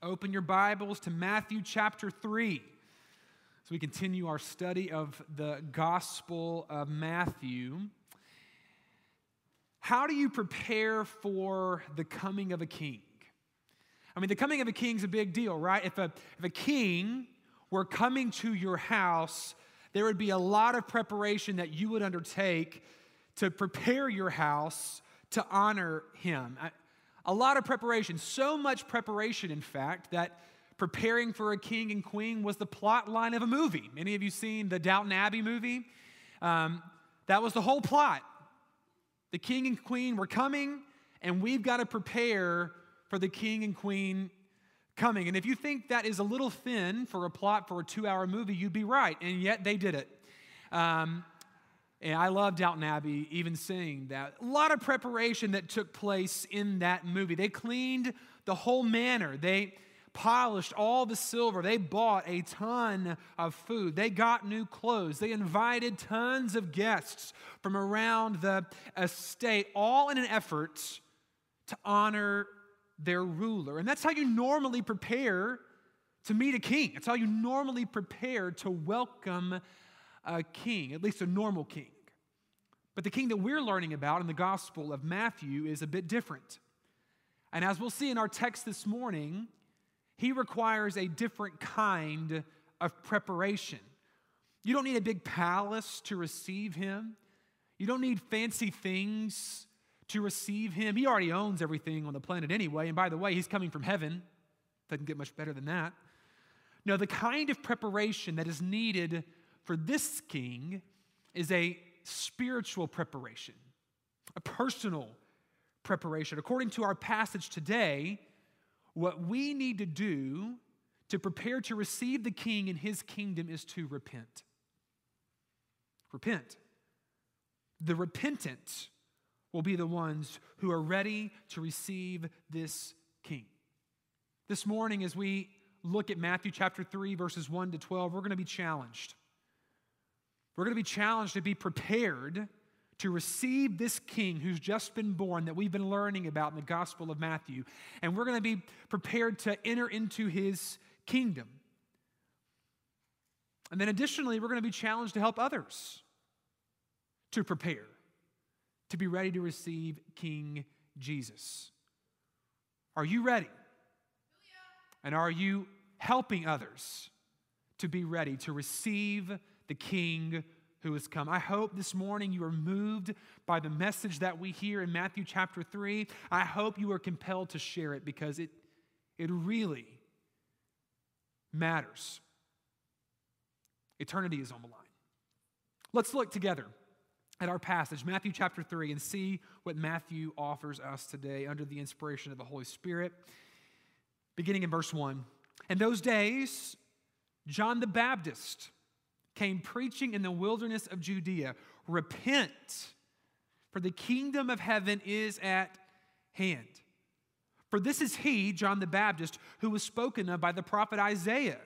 Open your Bibles to Matthew chapter 3 as we continue our study of the Gospel of Matthew. How do you prepare for the coming of a king? I mean, the coming of a king is a big deal, right? If a, if a king were coming to your house, there would be a lot of preparation that you would undertake to prepare your house to honor him a lot of preparation, so much preparation, in fact, that preparing for a king and queen was the plot line of a movie. Many of you seen the Downton Abbey movie? Um, that was the whole plot. The king and queen were coming, and we've got to prepare for the king and queen coming. And if you think that is a little thin for a plot for a two hour movie, you'd be right. And yet they did it. Um, and I love Downton Abbey, even seeing that. A lot of preparation that took place in that movie. They cleaned the whole manor. They polished all the silver. They bought a ton of food. They got new clothes. They invited tons of guests from around the estate, all in an effort to honor their ruler. And that's how you normally prepare to meet a king. It's how you normally prepare to welcome a king, at least a normal king. But the king that we're learning about in the Gospel of Matthew is a bit different. And as we'll see in our text this morning, he requires a different kind of preparation. You don't need a big palace to receive him. You don't need fancy things to receive him. He already owns everything on the planet anyway. And by the way, he's coming from heaven. Doesn't get much better than that. No, the kind of preparation that is needed for this king is a spiritual preparation, a personal preparation. According to our passage today, what we need to do to prepare to receive the king in his kingdom is to repent. Repent. The repentant will be the ones who are ready to receive this king. This morning, as we look at Matthew chapter 3, verses 1 to 12, we're going to be challenged. We're going to be challenged to be prepared to receive this king who's just been born that we've been learning about in the Gospel of Matthew. And we're going to be prepared to enter into his kingdom. And then additionally, we're going to be challenged to help others to prepare, to be ready to receive King Jesus. Are you ready? And are you helping others to be ready to receive the King who has come. I hope this morning you are moved by the message that we hear in Matthew chapter 3. I hope you are compelled to share it because it, it really matters. Eternity is on the line. Let's look together at our passage, Matthew chapter 3, and see what Matthew offers us today under the inspiration of the Holy Spirit. Beginning in verse 1. In those days, John the Baptist came preaching in the wilderness of Judea Repent, for the kingdom of heaven is at hand. For this is he, John the Baptist, who was spoken of by the prophet Isaiah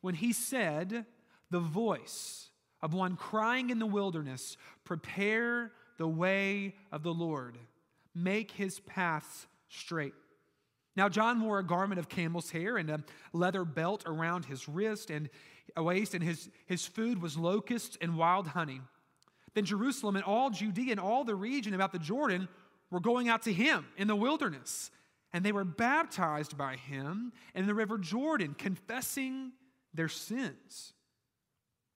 when he said, The voice of one crying in the wilderness, Prepare the way of the Lord, make his paths straight. Now, John wore a garment of camel's hair and a leather belt around his wrist, and waist, and his, his food was locusts and wild honey. Then Jerusalem and all Judea and all the region about the Jordan were going out to him in the wilderness. And they were baptized by him in the river Jordan, confessing their sins.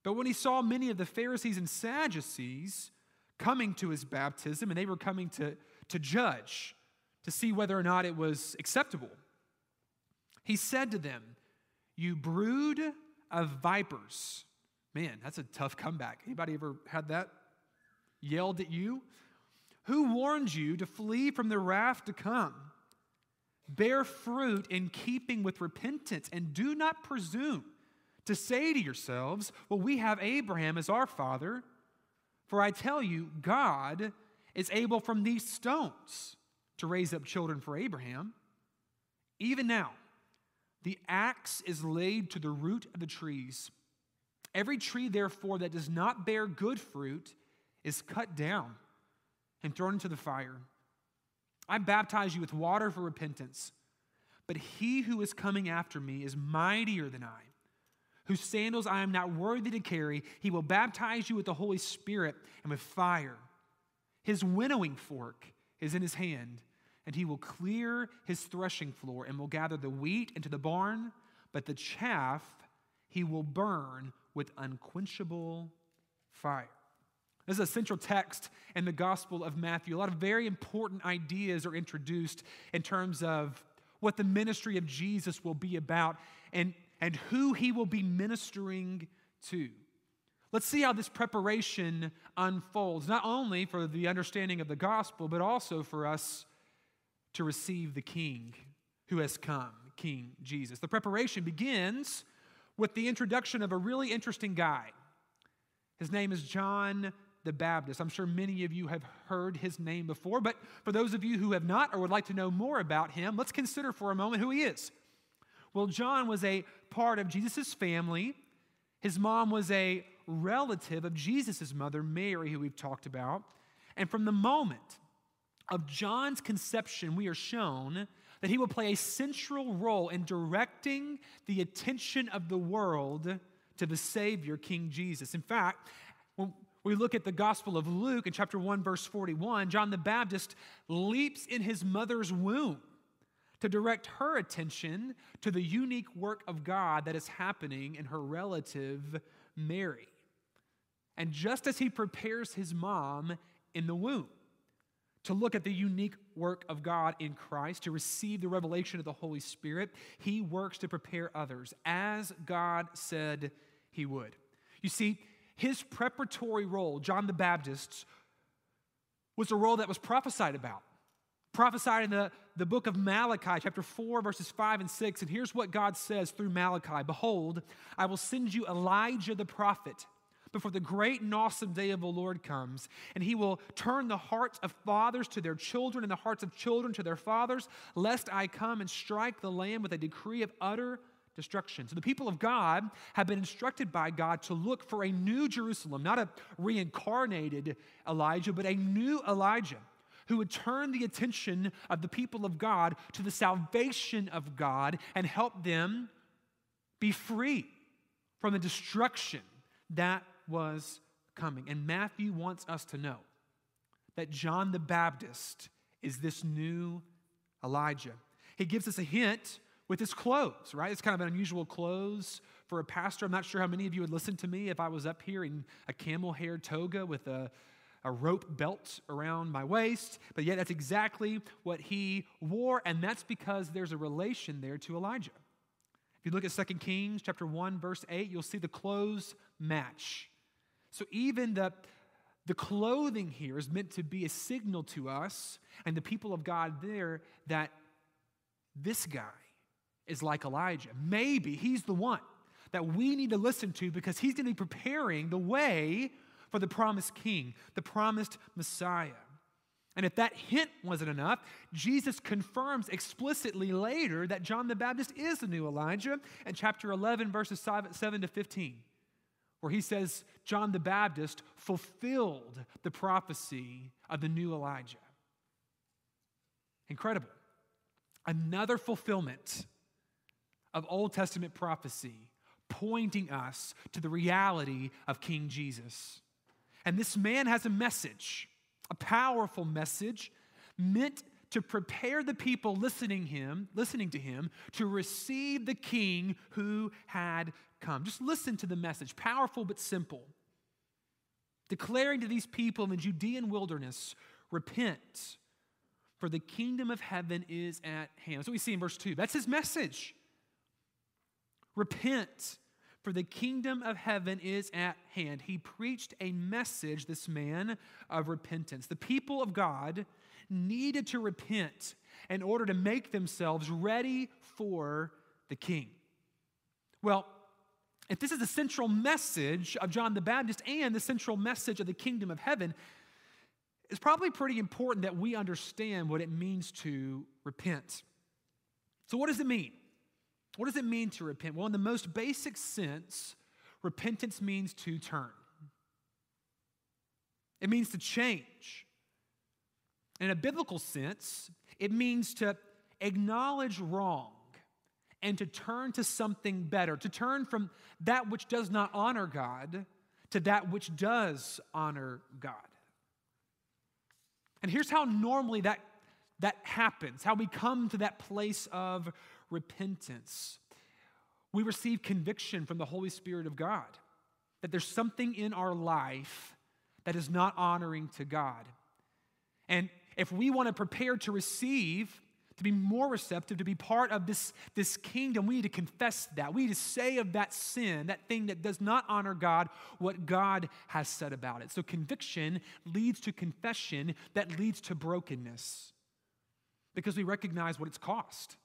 But when he saw many of the Pharisees and Sadducees coming to his baptism, and they were coming to, to judge, to see whether or not it was acceptable, he said to them, You brood of vipers. Man, that's a tough comeback. Anybody ever had that yelled at you? Who warned you to flee from the wrath to come? Bear fruit in keeping with repentance, and do not presume to say to yourselves, Well, we have Abraham as our father. For I tell you, God is able from these stones to raise up children for Abraham. Even now, the axe is laid to the root of the trees. Every tree, therefore, that does not bear good fruit is cut down and thrown into the fire. I baptize you with water for repentance. But he who is coming after me is mightier than I, whose sandals I am not worthy to carry. He will baptize you with the Holy Spirit and with fire. His winnowing fork is in his hand, and he will clear his threshing floor and will gather the wheat into the barn, but the chaff he will burn with unquenchable fire. This is a central text in the Gospel of Matthew. A lot of very important ideas are introduced in terms of what the ministry of Jesus will be about and, and who he will be ministering to. Let's see how this preparation unfolds, not only for the understanding of the gospel, but also for us to receive the King who has come, King Jesus. The preparation begins with the introduction of a really interesting guy. His name is John the Baptist. I'm sure many of you have heard his name before, but for those of you who have not or would like to know more about him, let's consider for a moment who he is. Well, John was a part of Jesus' family. His mom was a relative of Jesus' mother, Mary, who we've talked about. And from the moment of John's conception, we are shown that he will play a central role in directing the attention of the world to the Savior, King Jesus. In fact, when we look at the Gospel of Luke in chapter 1, verse 41, John the Baptist leaps in his mother's womb to direct her attention to the unique work of God that is happening in her relative Mary. And just as he prepares his mom in the womb to look at the unique work of God in Christ, to receive the revelation of the Holy Spirit, he works to prepare others as God said he would. You see, his preparatory role, John the Baptist's, was a role that was prophesied about. Prophesied in the, the book of Malachi, chapter 4, verses 5 and 6. And here's what God says through Malachi Behold, I will send you Elijah the prophet before the great and awesome day of the Lord comes, and he will turn the hearts of fathers to their children and the hearts of children to their fathers, lest I come and strike the land with a decree of utter destruction. So the people of God have been instructed by God to look for a new Jerusalem, not a reincarnated Elijah, but a new Elijah who would turn the attention of the people of God to the salvation of God and help them be free from the destruction that was coming. And Matthew wants us to know that John the Baptist is this new Elijah. He gives us a hint with his clothes, right? It's kind of an unusual clothes for a pastor. I'm not sure how many of you would listen to me if I was up here in a camel hair toga with a, a rope belt around my waist, but yet that's exactly what he wore, and that's because there's a relation there to Elijah. If you look at 2 Kings chapter 1, verse 8, you'll see the clothes match. So even the, the clothing here is meant to be a signal to us and the people of God there that this guy is like Elijah. Maybe he's the one that we need to listen to because he's going to be preparing the way for the promised king, the promised Messiah. And if that hint wasn't enough, Jesus confirms explicitly later that John the Baptist is the new Elijah in chapter 11, verses 7 to 15, where he says John the Baptist fulfilled the prophecy of the new Elijah. Incredible. Another fulfillment of Old Testament prophecy pointing us to the reality of King Jesus. And this man has a message, a powerful message meant to prepare the people listening him, listening to him to receive the king who had come. Just listen to the message, powerful but simple. Declaring to these people in the Judean wilderness, repent, for the kingdom of heaven is at hand. That's what we see in verse 2. That's his message. Repent, for the kingdom of heaven is at hand. He preached a message, this man, of repentance. The people of God needed to repent in order to make themselves ready for the king. Well, if this is the central message of John the Baptist and the central message of the kingdom of heaven, it's probably pretty important that we understand what it means to repent. So, what does it mean? What does it mean to repent? Well, in the most basic sense, repentance means to turn, it means to change. In a biblical sense, it means to acknowledge wrong and to turn to something better, to turn from that which does not honor God to that which does honor God. And here's how normally that, that happens, how we come to that place of repentance. We receive conviction from the Holy Spirit of God that there's something in our life that is not honoring to God. And if we want to prepare to receive, to be more receptive, to be part of this, this kingdom, we need to confess that. We need to say of that sin, that thing that does not honor God, what God has said about it. So conviction leads to confession that leads to brokenness because we recognize what it's cost.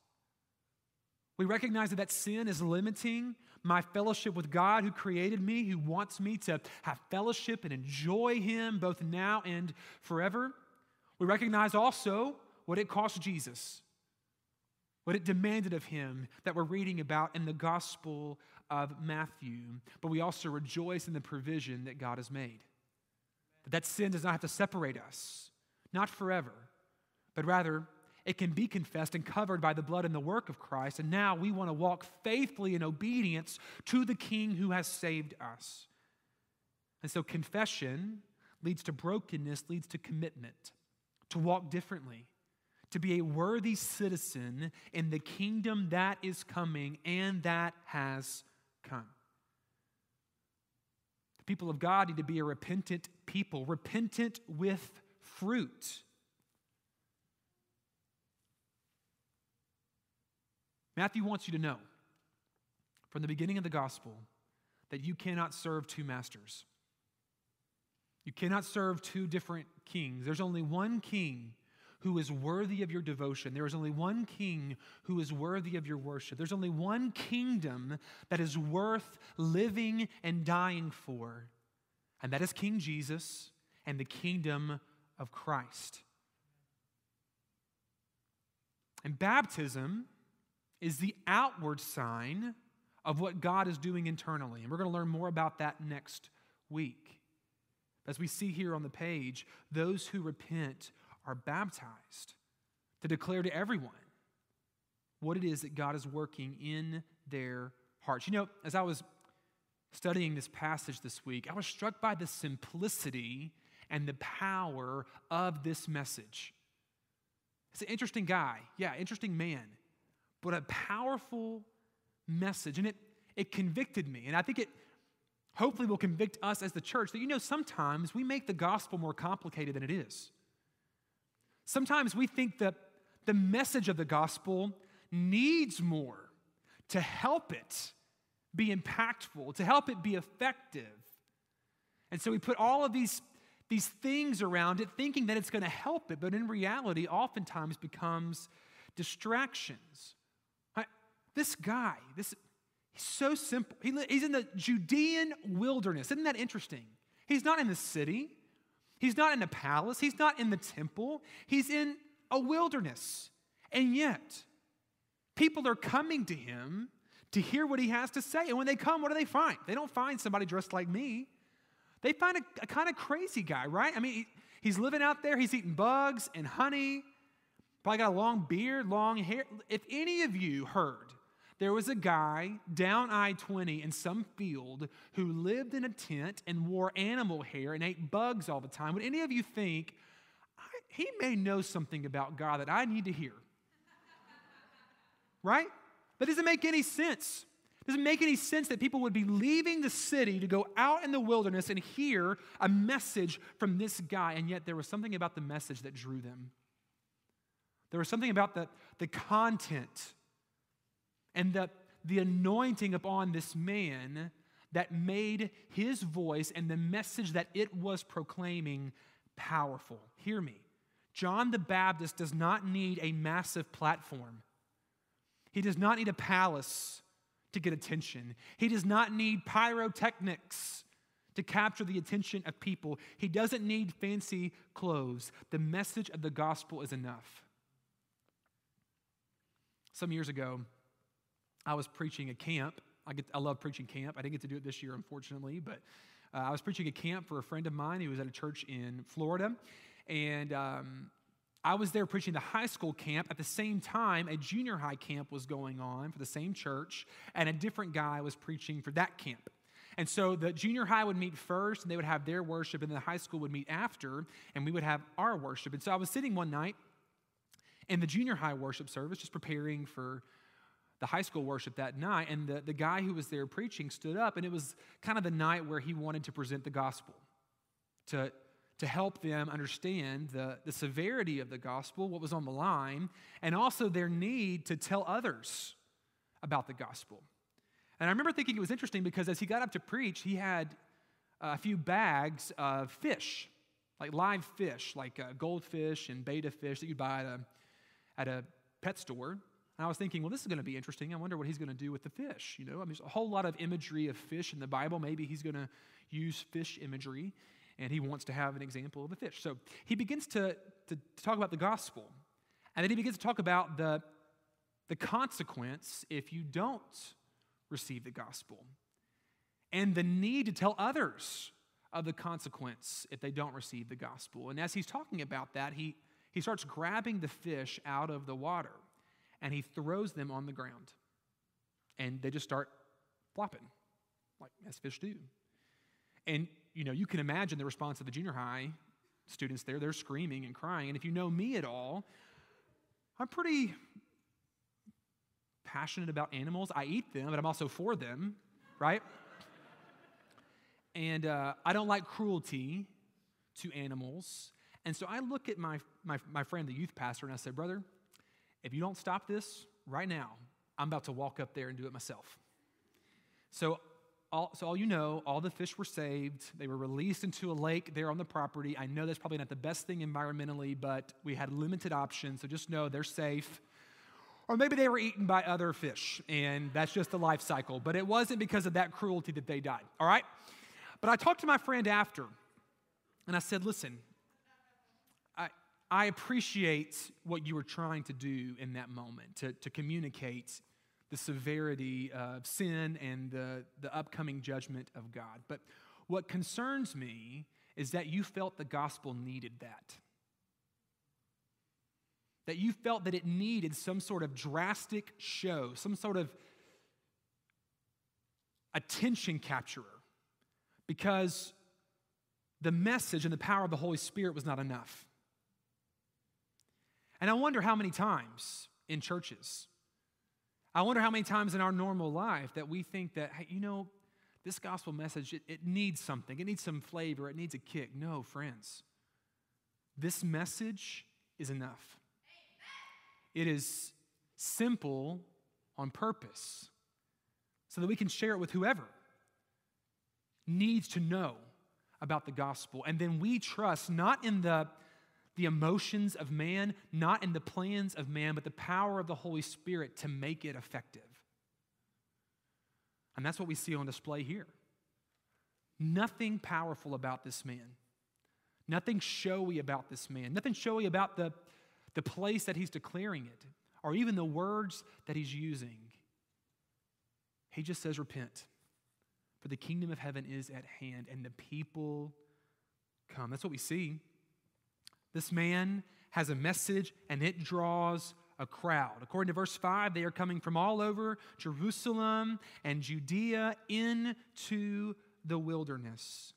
We recognize that that sin is limiting my fellowship with God who created me, who wants me to have fellowship and enjoy Him both now and forever. We recognize also what it cost Jesus, what it demanded of Him that we're reading about in the Gospel of Matthew. But we also rejoice in the provision that God has made. That, that sin does not have to separate us, not forever, but rather it can be confessed and covered by the blood and the work of Christ. And now we want to walk faithfully in obedience to the King who has saved us. And so confession leads to brokenness, leads to commitment, to walk differently, to be a worthy citizen in the kingdom that is coming and that has come. The people of God need to be a repentant people, repentant with fruit. Matthew wants you to know from the beginning of the gospel that you cannot serve two masters. You cannot serve two different kings. There's only one king who is worthy of your devotion. There is only one king who is worthy of your worship. There's only one kingdom that is worth living and dying for, and that is King Jesus and the kingdom of Christ. And baptism is the outward sign of what God is doing internally. And we're going to learn more about that next week. As we see here on the page, those who repent are baptized to declare to everyone what it is that God is working in their hearts. You know, as I was studying this passage this week, I was struck by the simplicity and the power of this message. It's an interesting guy. Yeah, interesting man but a powerful message. And it, it convicted me. And I think it hopefully will convict us as the church that, you know, sometimes we make the gospel more complicated than it is. Sometimes we think that the message of the gospel needs more to help it be impactful, to help it be effective. And so we put all of these, these things around it thinking that it's going to help it, but in reality, oftentimes becomes distractions. This guy, this, he's so simple. He, he's in the Judean wilderness. Isn't that interesting? He's not in the city, he's not in a palace, he's not in the temple, he's in a wilderness. And yet, people are coming to him to hear what he has to say. And when they come, what do they find? They don't find somebody dressed like me. They find a, a kind of crazy guy, right? I mean, he, he's living out there, he's eating bugs and honey, probably got a long beard, long hair. If any of you heard there was a guy down I 20 in some field who lived in a tent and wore animal hair and ate bugs all the time. Would any of you think, he may know something about God that I need to hear? right? That doesn't make any sense. It doesn't make any sense that people would be leaving the city to go out in the wilderness and hear a message from this guy, and yet there was something about the message that drew them. There was something about the, the content and the, the anointing upon this man that made his voice and the message that it was proclaiming powerful. Hear me. John the Baptist does not need a massive platform. He does not need a palace to get attention. He does not need pyrotechnics to capture the attention of people. He doesn't need fancy clothes. The message of the gospel is enough. Some years ago, I was preaching a camp. I, get, I love preaching camp. I didn't get to do it this year, unfortunately, but uh, I was preaching a camp for a friend of mine who was at a church in Florida. And um, I was there preaching the high school camp. At the same time, a junior high camp was going on for the same church, and a different guy was preaching for that camp. And so the junior high would meet first, and they would have their worship, and the high school would meet after, and we would have our worship. And so I was sitting one night in the junior high worship service, just preparing for the high school worship that night, and the, the guy who was there preaching stood up, and it was kind of the night where he wanted to present the gospel to, to help them understand the, the severity of the gospel, what was on the line, and also their need to tell others about the gospel. And I remember thinking it was interesting because as he got up to preach, he had a few bags of fish, like live fish, like uh, goldfish and betta fish that you'd buy at a, at a pet store. And I was thinking, well, this is going to be interesting. I wonder what he's going to do with the fish. You know, I mean, there's a whole lot of imagery of fish in the Bible. Maybe he's going to use fish imagery, and he wants to have an example of a fish. So he begins to, to, to talk about the gospel, and then he begins to talk about the, the consequence if you don't receive the gospel, and the need to tell others of the consequence if they don't receive the gospel. And as he's talking about that, he, he starts grabbing the fish out of the water and he throws them on the ground. And they just start flopping, like as fish do. And you know, you can imagine the response of the junior high students there. They're screaming and crying. And if you know me at all, I'm pretty passionate about animals. I eat them, but I'm also for them, right? and uh, I don't like cruelty to animals. And so I look at my, my, my friend, the youth pastor, and I say, Brother, if you don't stop this right now, I'm about to walk up there and do it myself. So, all, so all you know, all the fish were saved. They were released into a lake there on the property. I know that's probably not the best thing environmentally, but we had limited options. So just know they're safe. Or maybe they were eaten by other fish, and that's just the life cycle. But it wasn't because of that cruelty that they died, all right? But I talked to my friend after, and I said, listen, I appreciate what you were trying to do in that moment to, to communicate the severity of sin and the, the upcoming judgment of God. But what concerns me is that you felt the gospel needed that that you felt that it needed some sort of drastic show, some sort of attention capturer, because the message and the power of the Holy Spirit was not enough. And I wonder how many times in churches, I wonder how many times in our normal life that we think that, hey, you know, this gospel message, it, it needs something, it needs some flavor, it needs a kick. No, friends, this message is enough. It is simple on purpose so that we can share it with whoever needs to know about the gospel. And then we trust not in the, the emotions of man, not in the plans of man, but the power of the Holy Spirit to make it effective. And that's what we see on display here. Nothing powerful about this man. Nothing showy about this man. Nothing showy about the, the place that he's declaring it, or even the words that he's using. He just says, Repent, for the kingdom of heaven is at hand, and the people come. That's what we see. This man has a message, and it draws a crowd. According to verse 5, they are coming from all over Jerusalem and Judea into the wilderness.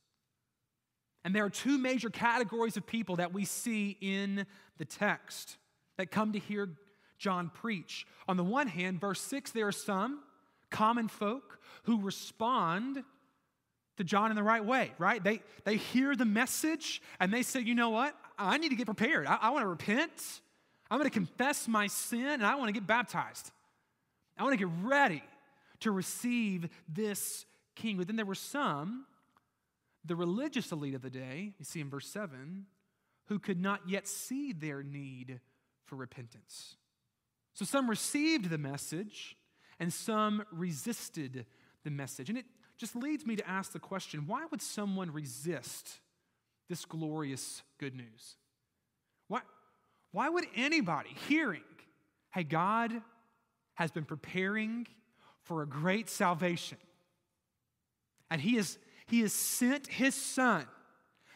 And there are two major categories of people that we see in the text that come to hear John preach. On the one hand, verse 6, there are some common folk who respond to John in the right way, right? They, they hear the message and they say, you know what? I need to get prepared. I, I want to repent. I'm going to confess my sin and I want to get baptized. I want to get ready to receive this king. But then there were some the religious elite of the day, you see in verse 7, who could not yet see their need for repentance. So some received the message and some resisted the message. And it just leads me to ask the question why would someone resist this glorious good news? Why, why would anybody hearing, hey, God has been preparing for a great salvation, and He is he has sent His Son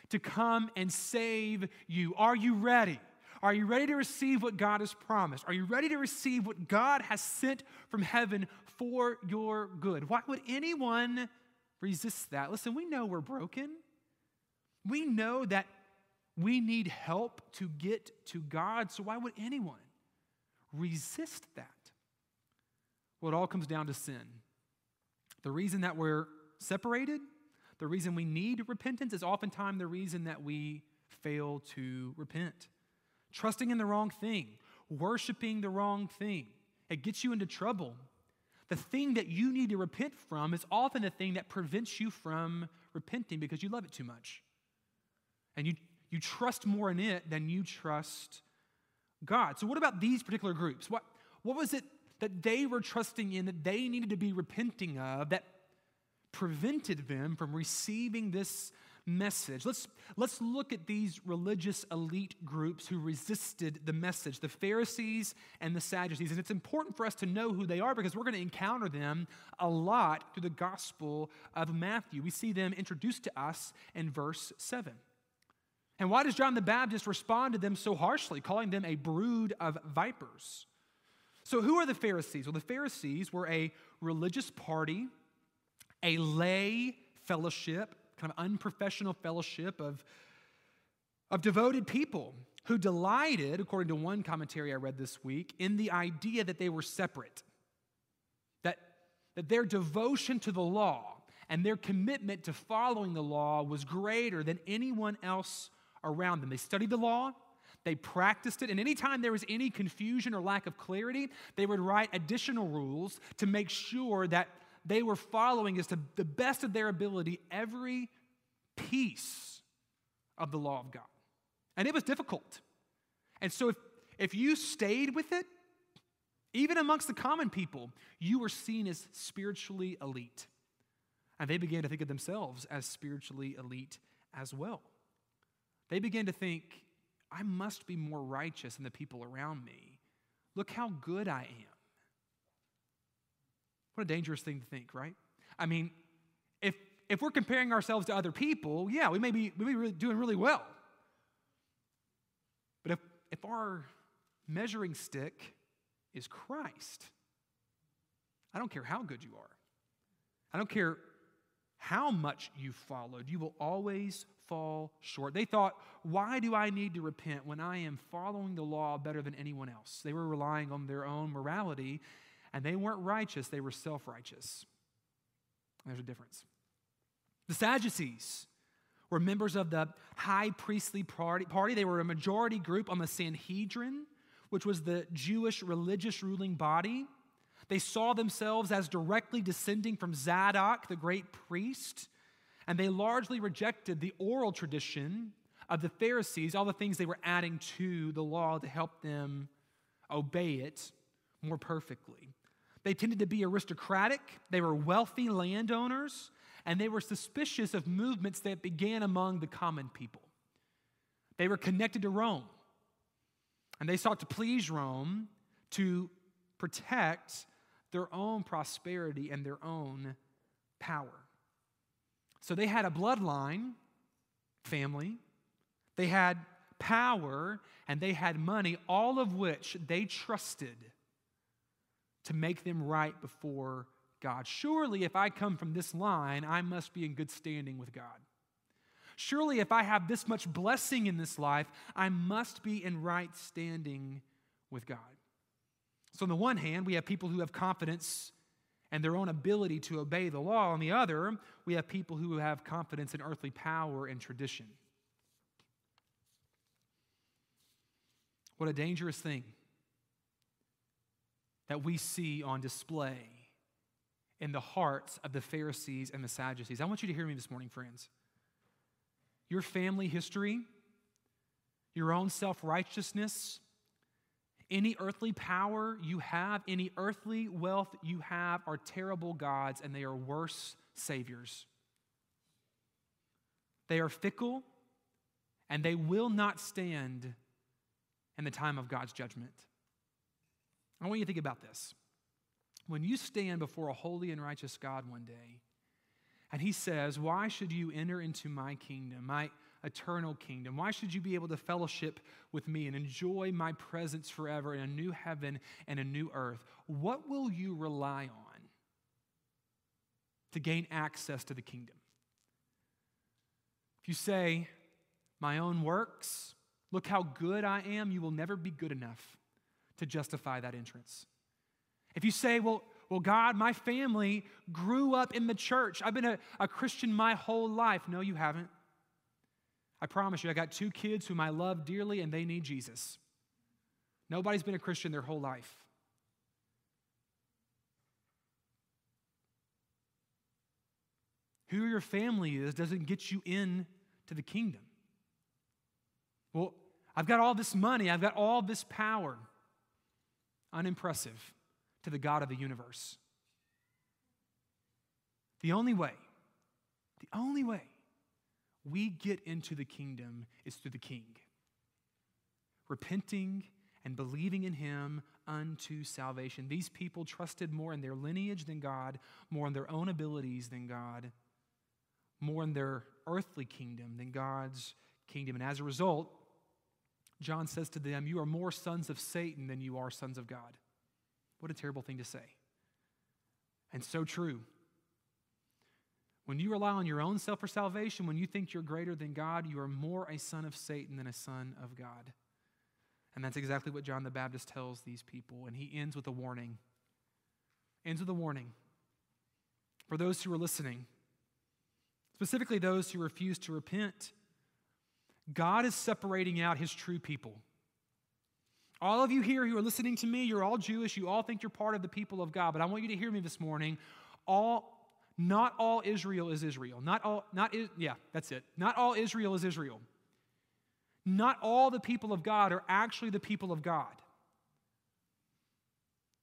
to come and save you. Are you ready? Are you ready to receive what God has promised? Are you ready to receive what God has sent from heaven for your good? Why would anyone resist that? Listen, we know we're broken. We know that we need help to get to God, so why would anyone resist that? Well, it all comes down to sin. The reason that we're separated, the reason we need repentance, is oftentimes the reason that we fail to repent. Trusting in the wrong thing, worshiping the wrong thing, it gets you into trouble. The thing that you need to repent from is often the thing that prevents you from repenting because you love it too much. And you, you trust more in it than you trust God. So, what about these particular groups? What, what was it that they were trusting in, that they needed to be repenting of, that prevented them from receiving this message. Let's, let's look at these religious elite groups who resisted the message the Pharisees and the Sadducees. And it's important for us to know who they are because we're going to encounter them a lot through the Gospel of Matthew. We see them introduced to us in verse 7. And why does John the Baptist respond to them so harshly, calling them a brood of vipers? So, who are the Pharisees? Well, the Pharisees were a religious party, a lay fellowship, kind of unprofessional fellowship of, of devoted people who delighted, according to one commentary I read this week, in the idea that they were separate, that, that their devotion to the law and their commitment to following the law was greater than anyone else around them. They studied the law, they practiced it, and anytime there was any confusion or lack of clarity, they would write additional rules to make sure that they were following, as to the best of their ability, every piece of the law of God. And it was difficult. And so if, if you stayed with it, even amongst the common people, you were seen as spiritually elite. And they began to think of themselves as spiritually elite as well. They began to think, I must be more righteous than the people around me. Look how good I am. What a dangerous thing to think, right? I mean, if, if we're comparing ourselves to other people, yeah, we may be, we may be doing really well. But if, if our measuring stick is Christ, I don't care how good you are. I don't care how much you followed, you will always fall short. They thought, why do I need to repent when I am following the law better than anyone else? They were relying on their own morality, and they weren't righteous, they were self righteous. There's a difference. The Sadducees were members of the high priestly party. They were a majority group on the Sanhedrin, which was the Jewish religious ruling body. They saw themselves as directly descending from Zadok, the great priest, and they largely rejected the oral tradition of the Pharisees, all the things they were adding to the law to help them obey it more perfectly. They tended to be aristocratic, they were wealthy landowners, and they were suspicious of movements that began among the common people. They were connected to Rome, and they sought to please Rome to protect their own prosperity and their own power. So they had a bloodline, family, they had power, and they had money, all of which they trusted to make them right before God. Surely, if I come from this line, I must be in good standing with God. Surely, if I have this much blessing in this life, I must be in right standing with God. So, on the one hand, we have people who have confidence and their own ability to obey the law. On the other, we have people who have confidence in earthly power and tradition. What a dangerous thing that we see on display in the hearts of the Pharisees and the Sadducees. I want you to hear me this morning, friends. Your family history, your own self righteousness, any earthly power you have, any earthly wealth you have are terrible gods and they are worse saviors. They are fickle and they will not stand in the time of God's judgment. I want you to think about this. When you stand before a holy and righteous God one day, and he says, Why should you enter into my kingdom? My, eternal kingdom? Why should you be able to fellowship with me and enjoy my presence forever in a new heaven and a new earth? What will you rely on to gain access to the kingdom? If you say, My own works, look how good I am, you will never be good enough to justify that entrance. If you say, Well, well, God, my family grew up in the church. I've been a, a Christian my whole life. No, you haven't. I promise you, I got two kids whom I love dearly and they need Jesus. Nobody's been a Christian their whole life. Who your family is doesn't get you in to the kingdom. Well, I've got all this money, I've got all this power. Unimpressive to the God of the universe. The only way, the only way we get into the kingdom is through the King. Repenting and believing in Him unto salvation. These people trusted more in their lineage than God, more in their own abilities than God, more in their earthly kingdom than God's kingdom. And as a result, John says to them, You are more sons of Satan than you are sons of God. What a terrible thing to say. And so true. When you rely on your own self for salvation, when you think you're greater than God, you are more a son of Satan than a son of God. And that's exactly what John the Baptist tells these people. And he ends with a warning. Ends with a warning for those who are listening, specifically those who refuse to repent. God is separating out his true people. All of you here who are listening to me, you're all Jewish. You all think you're part of the people of God. But I want you to hear me this morning. All, not all Israel is Israel. Not all, not, yeah, that's it. Not all Israel is Israel. Not all the people of God are actually the people of God.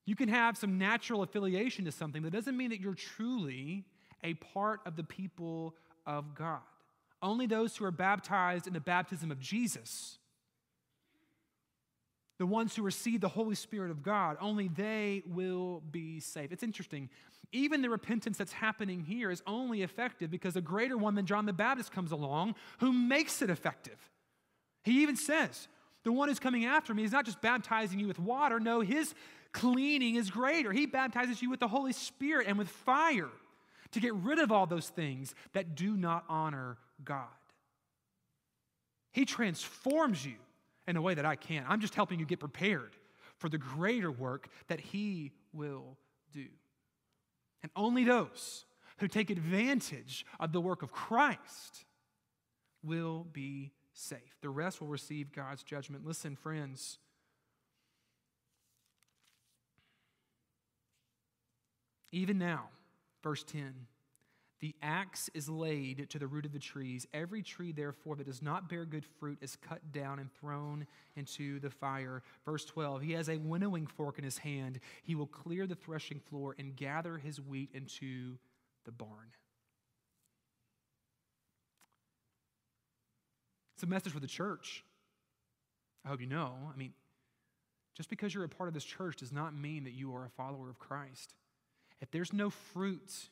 You can have some natural affiliation to something, that doesn't mean that you're truly a part of the people of God. Only those who are baptized in the baptism of Jesus the ones who receive the Holy Spirit of God, only they will be saved. It's interesting. Even the repentance that's happening here is only effective because a greater one than John the Baptist comes along who makes it effective. He even says, The one who's coming after me is not just baptizing you with water, no, his cleaning is greater. He baptizes you with the Holy Spirit and with fire to get rid of all those things that do not honor God. He transforms you in a way that I can't. I'm just helping you get prepared for the greater work that He will do. And only those who take advantage of the work of Christ will be safe. The rest will receive God's judgment. Listen, friends. Even now, verse 10 the axe is laid to the root of the trees. Every tree, therefore, that does not bear good fruit is cut down and thrown into the fire. Verse 12 He has a winnowing fork in his hand. He will clear the threshing floor and gather his wheat into the barn. It's a message for the church. I hope you know. I mean, just because you're a part of this church does not mean that you are a follower of Christ. If there's no fruit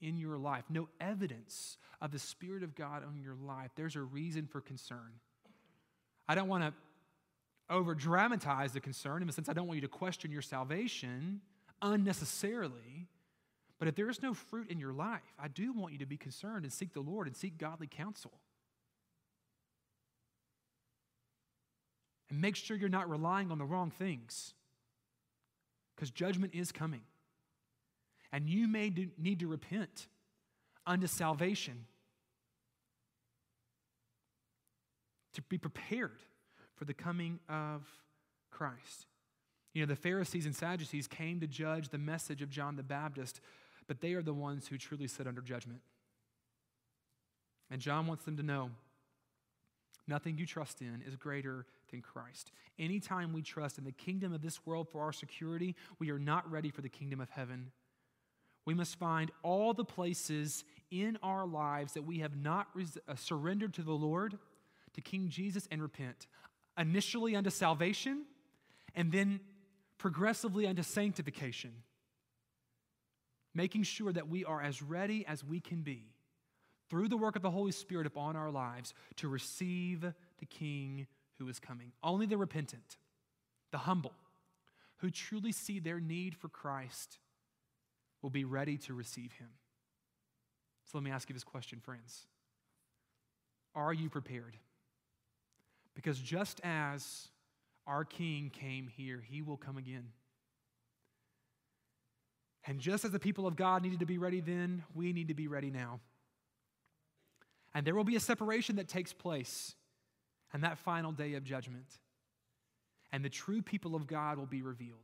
in your life, no evidence of the Spirit of God on your life, there's a reason for concern. I don't want to over dramatize the concern in the sense I don't want you to question your salvation unnecessarily. But if there is no fruit in your life, I do want you to be concerned and seek the Lord and seek godly counsel. And make sure you're not relying on the wrong things because judgment is coming. And you may do, need to repent unto salvation to be prepared for the coming of Christ. You know, the Pharisees and Sadducees came to judge the message of John the Baptist, but they are the ones who truly sit under judgment. And John wants them to know nothing you trust in is greater than Christ. Anytime we trust in the kingdom of this world for our security, we are not ready for the kingdom of heaven. We must find all the places in our lives that we have not res- uh, surrendered to the Lord, to King Jesus, and repent. Initially unto salvation, and then progressively unto sanctification. Making sure that we are as ready as we can be through the work of the Holy Spirit upon our lives to receive the King who is coming. Only the repentant, the humble, who truly see their need for Christ will be ready to receive him. So let me ask you this question, friends. Are you prepared? Because just as our King came here, he will come again. And just as the people of God needed to be ready then, we need to be ready now. And there will be a separation that takes place and that final day of judgment. And the true people of God will be revealed.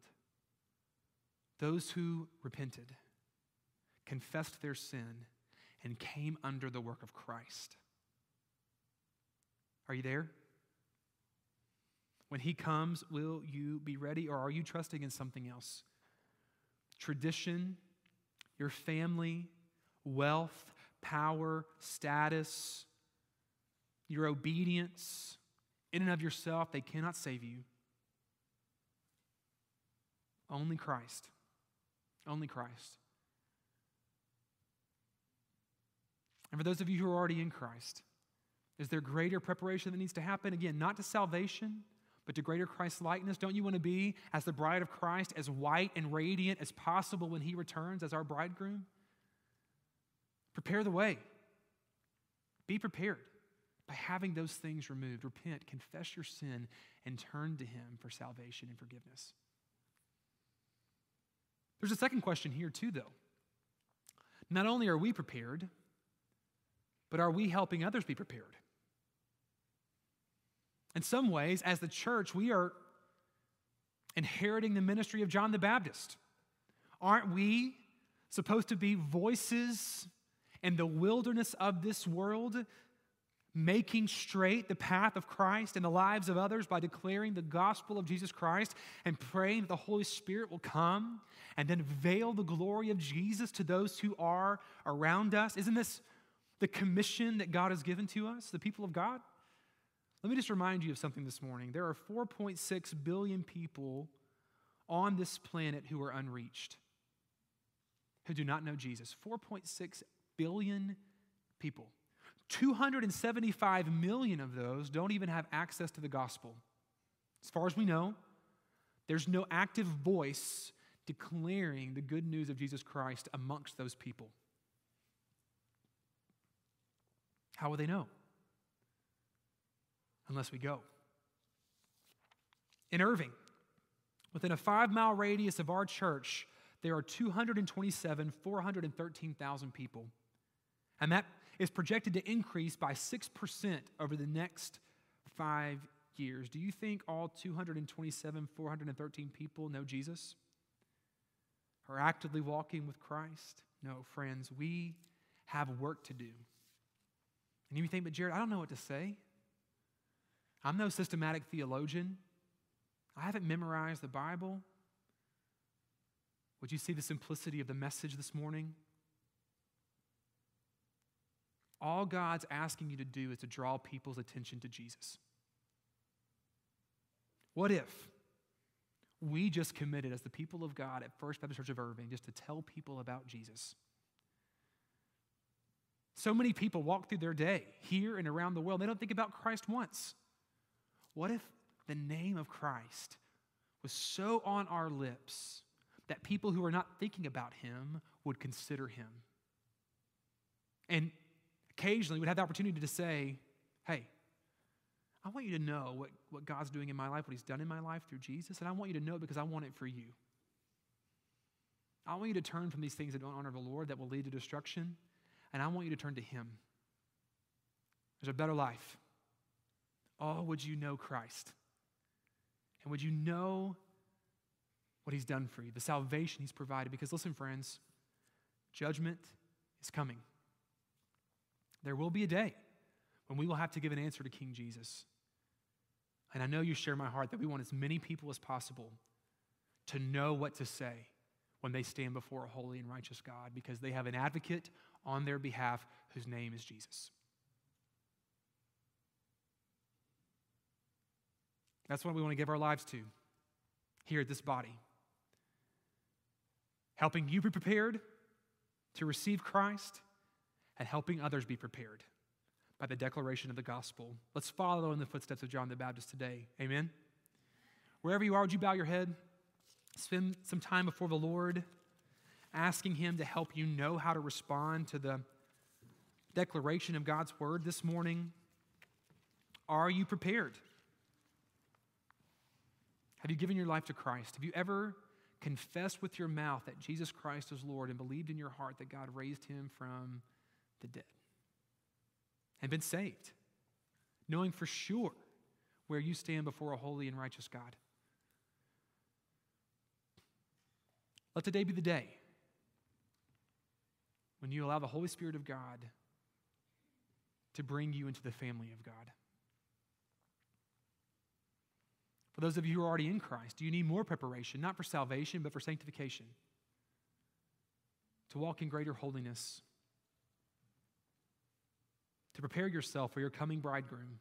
Those who repented, confessed their sin, and came under the work of Christ. Are you there? When he comes, will you be ready or are you trusting in something else? Tradition, your family, wealth, power, status, your obedience, in and of yourself, they cannot save you. Only Christ. Only Christ. And for those of you who are already in Christ, is there greater preparation that needs to happen? Again, not to salvation, but to greater Christ likeness. Don't you want to be, as the bride of Christ, as white and radiant as possible when he returns as our bridegroom? Prepare the way. Be prepared by having those things removed. Repent, confess your sin, and turn to him for salvation and forgiveness. There's a second question here, too, though. Not only are we prepared, but are we helping others be prepared? In some ways, as the church, we are inheriting the ministry of John the Baptist. Aren't we supposed to be voices in the wilderness of this world, making straight the path of Christ in the lives of others by declaring the gospel of Jesus Christ and praying that the Holy Spirit will come and then veil the glory of Jesus to those who are around us? Isn't this the commission that God has given to us, the people of God? Let me just remind you of something this morning. There are 4.6 billion people on this planet who are unreached, who do not know Jesus. 4.6 billion people. 275 million of those don't even have access to the gospel. As far as we know, there's no active voice declaring the good news of Jesus Christ amongst those people. How will they know? unless we go. In Irving, within a five mile radius of our church, there are 227, 413,000 people. And that is projected to increase by 6% over the next five years. Do you think all 227, 413 people know Jesus? Are actively walking with Christ? No, friends, we have work to do. And you think, but Jared, I don't know what to say. I'm no systematic theologian. I haven't memorized the Bible. Would you see the simplicity of the message this morning? All God's asking you to do is to draw people's attention to Jesus. What if we just committed as the people of God at First Baptist Church of Irving just to tell people about Jesus? So many people walk through their day here and around the world, they don't think about Christ once. What if the name of Christ was so on our lips that people who are not thinking about him would consider him? And occasionally we'd have the opportunity to say, hey, I want you to know what, what God's doing in my life, what He's done in my life through Jesus, and I want you to know because I want it for you. I want you to turn from these things that don't honor the Lord that will lead to destruction, and I want you to turn to Him. There's a better life. Oh, would you know Christ? And would you know what he's done for you, the salvation he's provided? Because listen, friends, judgment is coming. There will be a day when we will have to give an answer to King Jesus. And I know you share my heart that we want as many people as possible to know what to say when they stand before a holy and righteous God because they have an advocate on their behalf whose name is Jesus. That's what we want to give our lives to here at this body. Helping you be prepared to receive Christ, and helping others be prepared by the declaration of the gospel. Let's follow in the footsteps of John the Baptist today. Amen. Wherever you are, would you bow your head? Spend some time before the Lord, asking Him to help you know how to respond to the declaration of God's word this morning. Are you prepared? Have you given your life to Christ? Have you ever confessed with your mouth that Jesus Christ is Lord and believed in your heart that God raised him from the dead? And been saved, knowing for sure where you stand before a holy and righteous God. Let today be the day when you allow the Holy Spirit of God to bring you into the family of God. For those of you who are already in Christ, do you need more preparation, not for salvation, but for sanctification? To walk in greater holiness, to prepare yourself for your coming bridegroom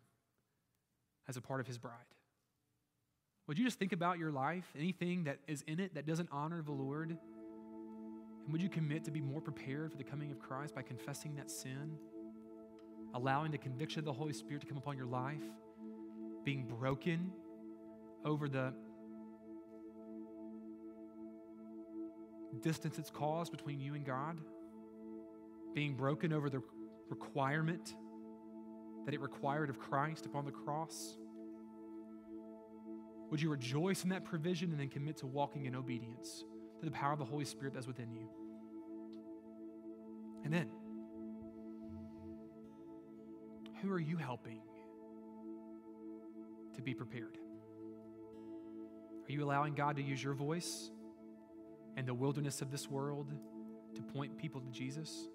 as a part of his bride. Would you just think about your life, anything that is in it that doesn't honor the Lord? And would you commit to be more prepared for the coming of Christ by confessing that sin, allowing the conviction of the Holy Spirit to come upon your life, being broken over the distance it's caused between you and God, being broken over the requirement that it required of Christ upon the cross? Would you rejoice in that provision and then commit to walking in obedience to the power of the Holy Spirit that's within you? And then, who are you helping to be prepared? Are you allowing God to use your voice and the wilderness of this world to point people to Jesus?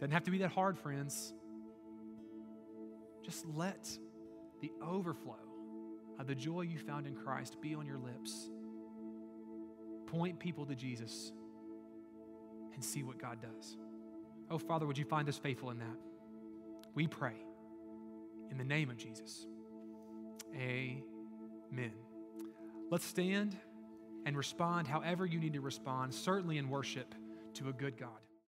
Doesn't have to be that hard, friends. Just let the overflow of the joy you found in Christ be on your lips. Point people to Jesus and see what God does. Oh, Father, would you find us faithful in that? We pray in the name of Jesus. Amen. Let's stand and respond however you need to respond, certainly in worship to a good God.